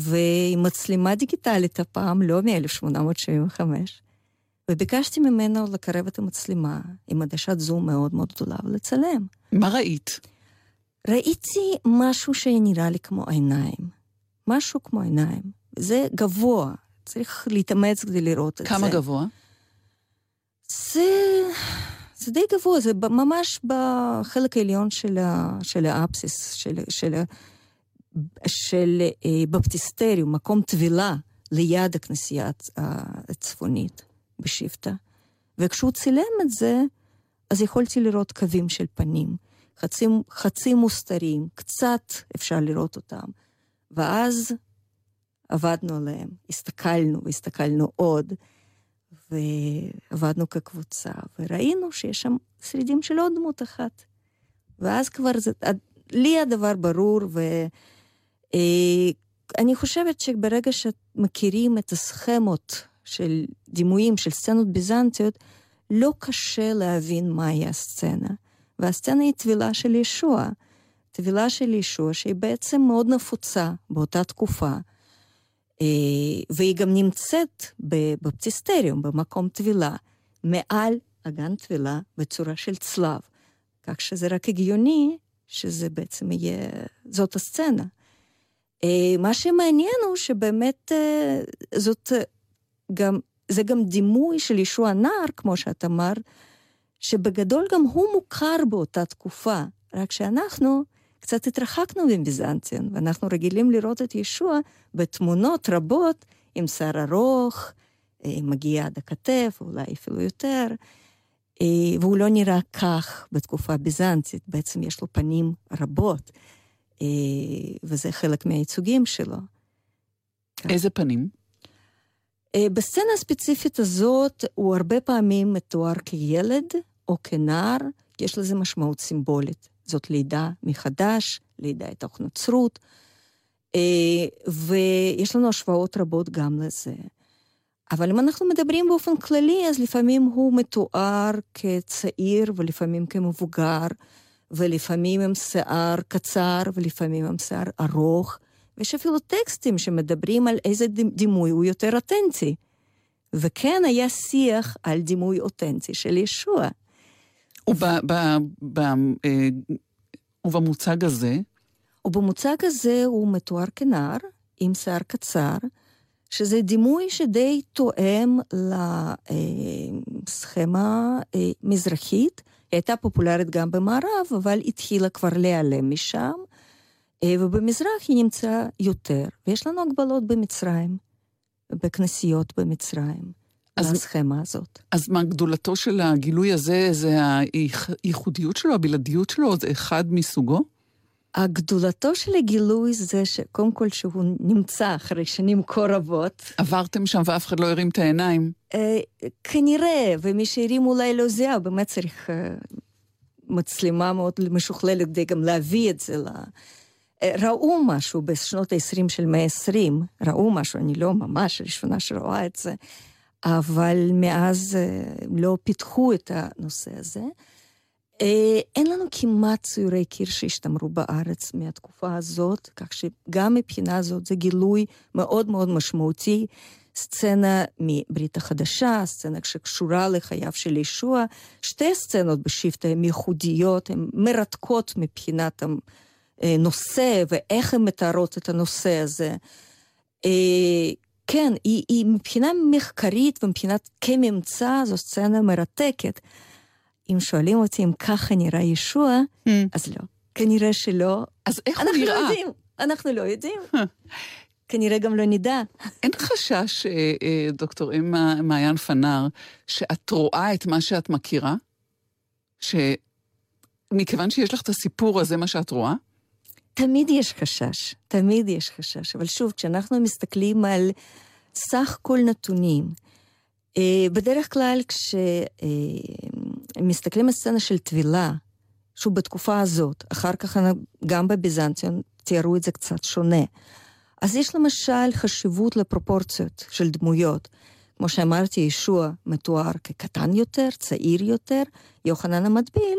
E: ועם מצלמה דיגיטלית הפעם, לא מ-1875, וביקשתי ממנו לקרב את המצלמה עם עדשת זום מאוד מאוד גדולה ולצלם.
D: מה ראית?
E: ראיתי משהו שנראה לי כמו עיניים. משהו כמו עיניים. זה גבוה, צריך להתאמץ כדי לראות את זה.
D: כמה גבוה?
E: זה, זה די גבוה, זה ממש בחלק העליון של, ה, של האפסיס, של, של, של אה, בפטיסטריום, מקום טבילה ליד הכנסייה הצ- הצפונית בשבטה. וכשהוא צילם את זה, אז יכולתי לראות קווים של פנים, חצי, חצי מוסתרים, קצת אפשר לראות אותם. ואז עבדנו עליהם, הסתכלנו והסתכלנו עוד, ועבדנו כקבוצה, וראינו שיש שם שרידים של עוד דמות אחת. ואז כבר זה, לי הדבר ברור, ואני חושבת שברגע שמכירים את הסכמות של דימויים, של סצנות ביזנטיות, לא קשה להבין מהי הסצנה. והסצנה היא טבילה של ישוע. טבילה של ישוע שהיא בעצם מאוד נפוצה באותה תקופה, אה, והיא גם נמצאת בבפטיסטריום, במקום טבילה, מעל אגן טבילה בצורה של צלב. כך שזה רק הגיוני שזה בעצם יהיה, זאת הסצנה. אה, מה שמעניין הוא שבאמת אה, זאת גם, זה גם דימוי של ישוע נער, כמו שאת אמרת, שבגדול גם הוא מוכר באותה תקופה, רק שאנחנו קצת התרחקנו מביזנציון, ואנחנו רגילים לראות את ישוע בתמונות רבות עם שיער ארוך, מגיע עד הכתף, אולי אפילו יותר, והוא לא נראה כך בתקופה הביזנטית, בעצם יש לו פנים רבות, וזה חלק מהייצוגים שלו.
D: איזה פנים?
E: בסצנה הספציפית הזאת הוא הרבה פעמים מתואר כילד או כנער, יש לזה משמעות סימבולית. זאת לידה מחדש, לידה לתוך נצרות, ויש לנו השוואות רבות גם לזה. אבל אם אנחנו מדברים באופן כללי, אז לפעמים הוא מתואר כצעיר ולפעמים כמבוגר, ולפעמים עם שיער קצר ולפעמים עם שיער ארוך, ויש אפילו טקסטים שמדברים על איזה דימוי הוא יותר אותנטי. וכן היה שיח על דימוי אותנטי של ישוע.
D: ובמוצג הזה?
E: ובמוצג הזה הוא מתואר כנער, עם שיער קצר, שזה דימוי שדי תואם לסכמה מזרחית. היא הייתה פופולרית גם במערב, אבל התחילה כבר להיעלם משם, ובמזרח היא נמצאה יותר. ויש לנו הגבלות במצרים, בכנסיות במצרים. אז, לסכמה הזאת.
D: אז מה גדולתו של הגילוי הזה, זה הייחודיות שלו, הבלעדיות שלו, זה אחד מסוגו?
E: הגדולתו של הגילוי זה שקודם כל שהוא נמצא אחרי שנים כה רבות.
D: עברתם שם ואף אחד לא הרים את העיניים.
E: אה, כנראה, ומי שהרים אולי לא זיהה, באמת צריך אה, מצלמה מאוד משוכללת כדי גם להביא את זה ל... אה, ראו משהו בשנות ה-20 של מאה ה-20, ראו משהו, אני לא ממש הראשונה שרואה את זה. אבל מאז לא פיתחו את הנושא הזה. אין לנו כמעט ציורי קיר שהשתמרו בארץ מהתקופה הזאת, כך שגם מבחינה זאת זה גילוי מאוד מאוד משמעותי. סצנה מברית החדשה, סצנה שקשורה לחייו של ישוע. שתי סצנות בשבטה הן ייחודיות, הן מרתקות מבחינת הנושא ואיך הן מתארות את הנושא הזה. כן, היא, היא מבחינה מחקרית ומבחינת כממצא זו סצנה מרתקת. אם שואלים אותי אם ככה נראה ישוע, mm. אז לא. כנראה שלא.
D: אז איך הוא
E: נראה?
D: אנחנו
E: לא יודעים, אנחנו לא יודעים. כנראה גם לא נדע.
D: אין חשש, דוקטור אמה מעיין פנר, שאת רואה את מה שאת מכירה? שמכיוון שיש לך את הסיפור הזה, מה שאת רואה?
E: תמיד יש חשש, תמיד יש חשש. אבל שוב, כשאנחנו מסתכלים על סך כל נתונים, אה, בדרך כלל כשמסתכלים על סצנה של טבילה, שוב בתקופה הזאת, אחר כך גם בביזנטיון תיארו את זה קצת שונה. אז יש למשל חשיבות לפרופורציות של דמויות. כמו שאמרתי, ישוע מתואר כקטן יותר, צעיר יותר, יוחנן המטביל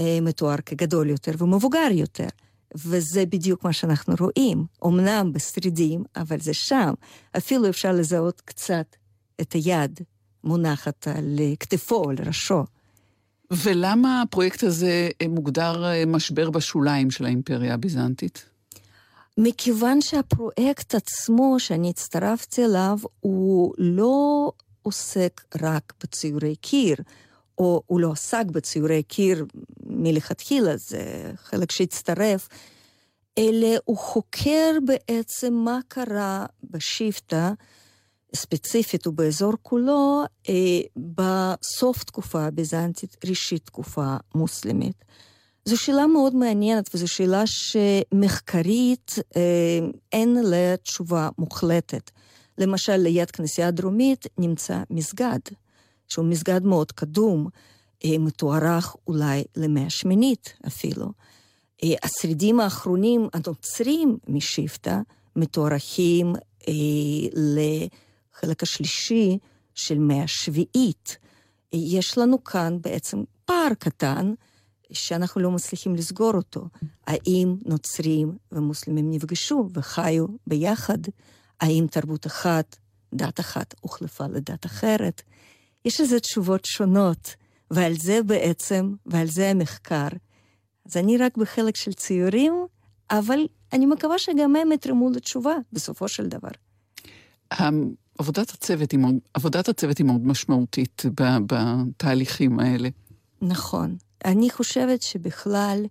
E: אה, מתואר כגדול יותר ומבוגר יותר. וזה בדיוק מה שאנחנו רואים. אמנם בשרידים, אבל זה שם. אפילו אפשר לזהות קצת את היד מונחת על כתפו, על ראשו.
D: ולמה הפרויקט הזה מוגדר אה, משבר בשוליים של האימפריה הביזנטית?
E: מכיוון שהפרויקט עצמו שאני הצטרפתי אליו, הוא לא עוסק רק בציורי קיר, או הוא לא עסק בציורי קיר מלכתחילה, זה חלק שהצטרף, אלא הוא חוקר בעצם מה קרה בשבטה, ספציפית ובאזור כולו, אה, בסוף תקופה הביזנטית, ראשית תקופה מוסלמית. זו שאלה מאוד מעניינת, וזו שאלה שמחקרית אה, אין לה תשובה מוחלטת. למשל, ליד כנסייה הדרומית נמצא מסגד, שהוא מסגד מאוד קדום, אה, מתוארך אולי למאה השמינית אפילו. אה, השרידים האחרונים הנוצרים משבטה מתוארכים לחלק השלישי של מאה השביעית. יש לנו כאן בעצם פער קטן, שאנחנו לא מצליחים לסגור אותו. האם נוצרים ומוסלמים נפגשו וחיו ביחד? האם תרבות אחת, דת אחת, הוחלפה לדת אחרת? יש לזה תשובות שונות, ועל זה בעצם, ועל זה המחקר. אז אני רק בחלק של ציורים, אבל אני מקווה שגם הם יתרמו לתשובה בסופו של דבר.
D: עבודת הצוות היא מאוד, עבודת הצוות היא מאוד משמעותית בתהליכים האלה.
E: נכון. אני חושבת שבכלל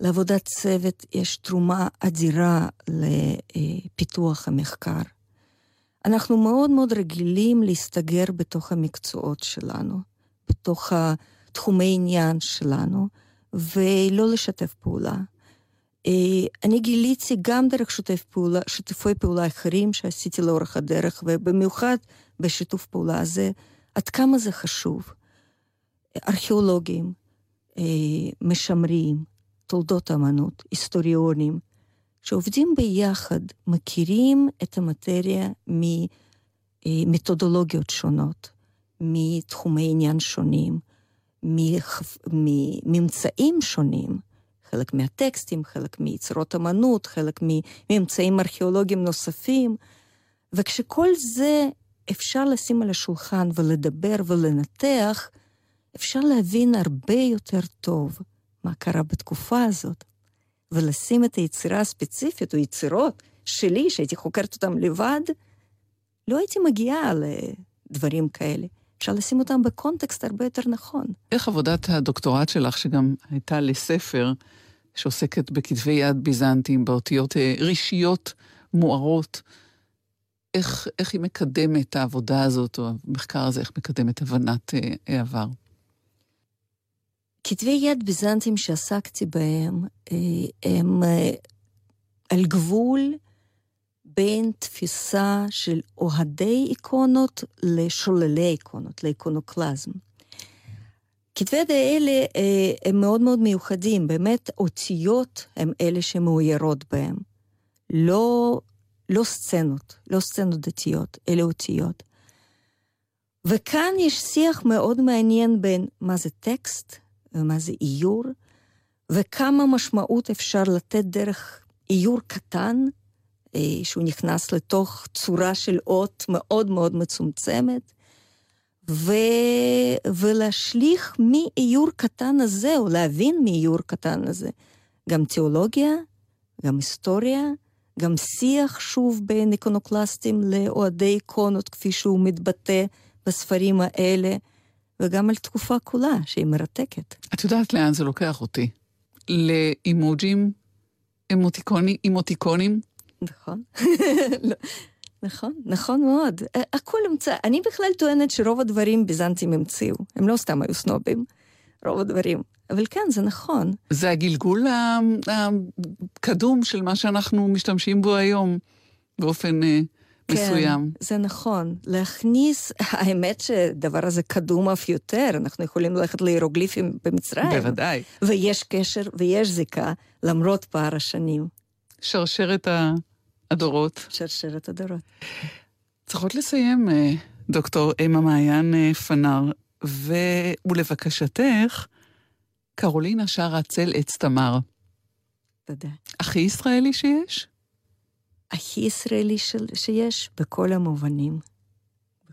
E: לעבודת צוות יש תרומה אדירה לפיתוח המחקר. אנחנו מאוד מאוד רגילים להסתגר בתוך המקצועות שלנו, בתוך תחומי עניין שלנו, ולא לשתף פעולה. אה, אני גיליתי גם דרך שותף פעולה, שותפי פעולה אחרים שעשיתי לאורך הדרך, ובמיוחד בשיתוף פעולה הזה, עד כמה זה חשוב. ארכיאולוגים, משמרים, תולדות אמנות, היסטוריונים, שעובדים ביחד, מכירים את המטריה ממתודולוגיות שונות, מתחומי עניין שונים, מממצאים שונים, חלק מהטקסטים, חלק מיצירות אמנות, חלק מממצאים ארכיאולוגיים נוספים, וכשכל זה אפשר לשים על השולחן ולדבר ולנתח, אפשר להבין הרבה יותר טוב מה קרה בתקופה הזאת, ולשים את היצירה הספציפית, או יצירות שלי, שהייתי חוקרת אותן לבד, לא הייתי מגיעה לדברים כאלה. אפשר לשים אותם בקונטקסט הרבה יותר נכון.
D: איך עבודת הדוקטורט שלך, שגם הייתה לספר, שעוסקת בכתבי יד ביזנטיים, באותיות אה, רישיות מוארות, איך, איך היא מקדמת את העבודה הזאת, או המחקר הזה, איך מקדמת הבנת אה, העבר?
E: כתבי יד ביזנטיים שעסקתי בהם אה, הם אה, על גבול בין תפיסה של אוהדי איקונות לשוללי איקונות, לאיקונוקלזם. כתבי יד האלה אה, הם מאוד מאוד מיוחדים, באמת אותיות הם אלה שמאוירות בהם. לא, לא סצנות, לא סצנות דתיות, אלה אותיות. וכאן יש שיח מאוד מעניין בין מה זה טקסט ומה זה איור, וכמה משמעות אפשר לתת דרך איור קטן, אה, שהוא נכנס לתוך צורה של אות מאוד מאוד מצומצמת, ו... ולהשליך מאיור קטן הזה, או להבין מאיור קטן הזה, גם תיאולוגיה, גם היסטוריה, גם שיח שוב בין איקונוקלסטים לאוהדי איקונות, כפי שהוא מתבטא בספרים האלה. וגם על תקופה כולה, שהיא מרתקת.
D: את יודעת לאן זה לוקח אותי? לאימוג'ים, אמוטיקונים, אמוטיקונים?
E: נכון. לא, נכון, נכון מאוד. הכל המצא. אני בכלל טוענת שרוב הדברים ביזנטים המציאו. הם לא סתם היו סנובים. רוב הדברים. אבל כן, זה נכון.
D: זה הגלגול הקדום של מה שאנחנו משתמשים בו היום, באופן אה, מסוים.
E: כן, זה נכון. להכניס, *laughs* האמת שהדבר הזה קדום אף יותר, אנחנו יכולים ללכת להירוגליפים במצרים.
D: בוודאי.
E: ויש קשר ויש זיקה, למרות פער השנים.
D: שרשרת הדורות.
E: שרשרת הדורות.
D: צריכות לסיים, אה, דוקטור אמה מעיין אה, פנר, ו... ולבקשתך, קרולינה שרה צל עץ תמר.
E: תודה.
D: הכי ישראלי שיש?
E: הכי ישראלי של, שיש בכל המובנים.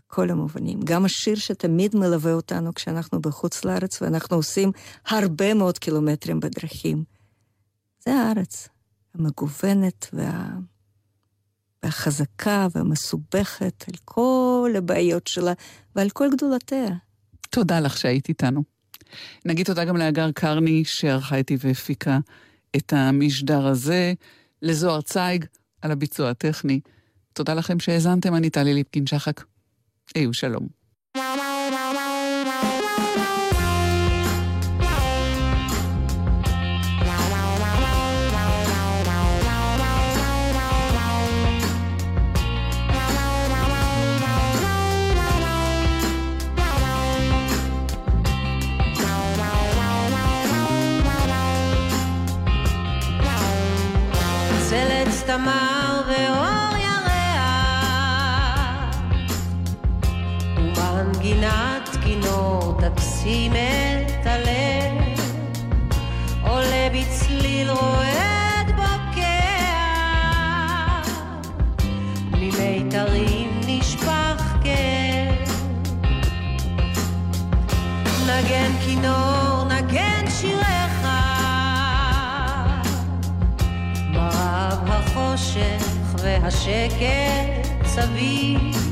E: בכל המובנים. גם השיר שתמיד מלווה אותנו כשאנחנו בחוץ לארץ, ואנחנו עושים הרבה מאוד קילומטרים בדרכים. זה הארץ, המגוונת וה... והחזקה והמסובכת, על כל הבעיות שלה ועל כל גדולתיה.
D: תודה לך שהיית איתנו. נגיד תודה גם לאגר קרני, שערכה איתי והפיקה את המשדר הזה, לזוהר צייג על הביצוע הטכני. תודה לכם שהאזנתם, אני טלי ליפקין-שחק. היו שלום.
F: צל נגן כינור נגן שיריך. מרב החושך והשקט סביב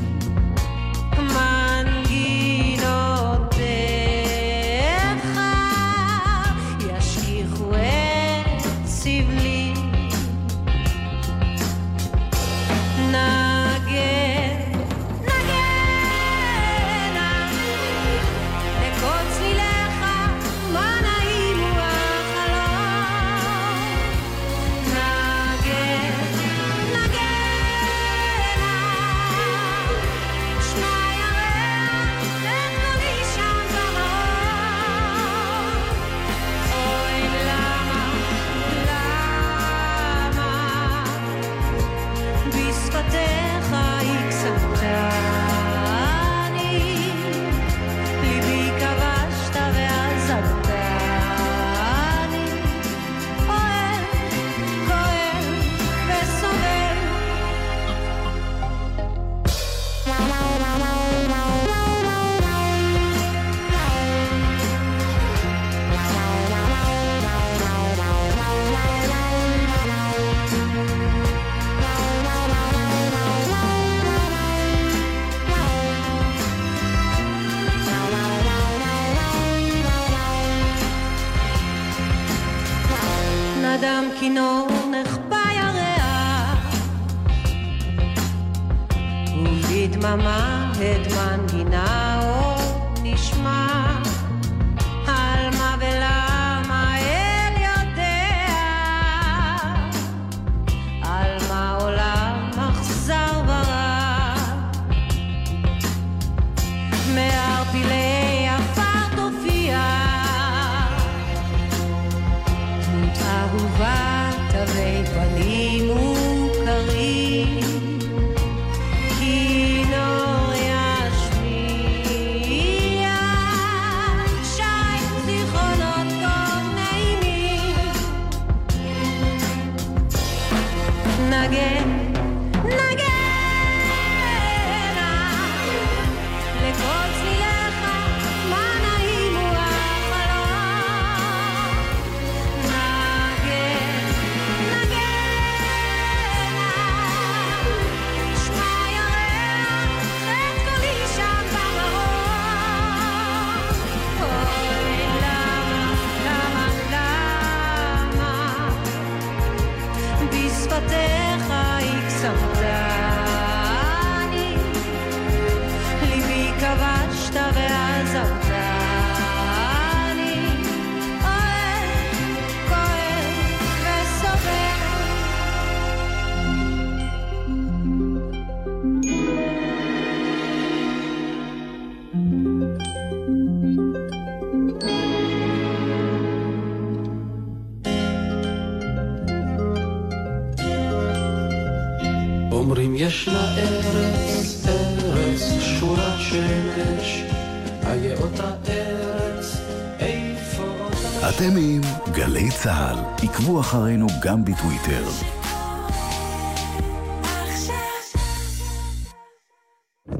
G: עקבו אחרינו גם בטוויטר.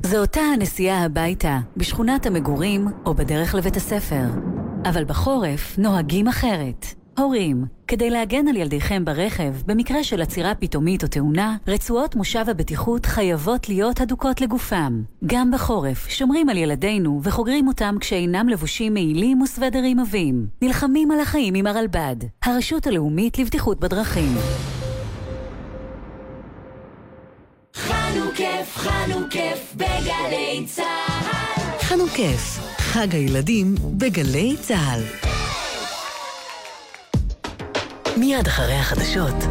H: זו אותה הנסיעה הביתה, בשכונת המגורים או בדרך לבית הספר. אבל בחורף נוהגים אחרת. הורים, כדי להגן על ילדיכם ברכב, במקרה של עצירה פתאומית או תאונה, רצועות מושב הבטיחות חייבות להיות הדוקות לגופם. גם בחורף, שומרים על ילדינו וחוגרים אותם כשאינם לבושים מעילים וסוודרים עבים. נלחמים על החיים עם הרלב"ד, הרשות הלאומית לבטיחות בדרכים.
A: חנוכף, חנוכף, בגלי צה"ל. חנוכף, חג הילדים בגלי צה"ל. מיד אחרי החדשות,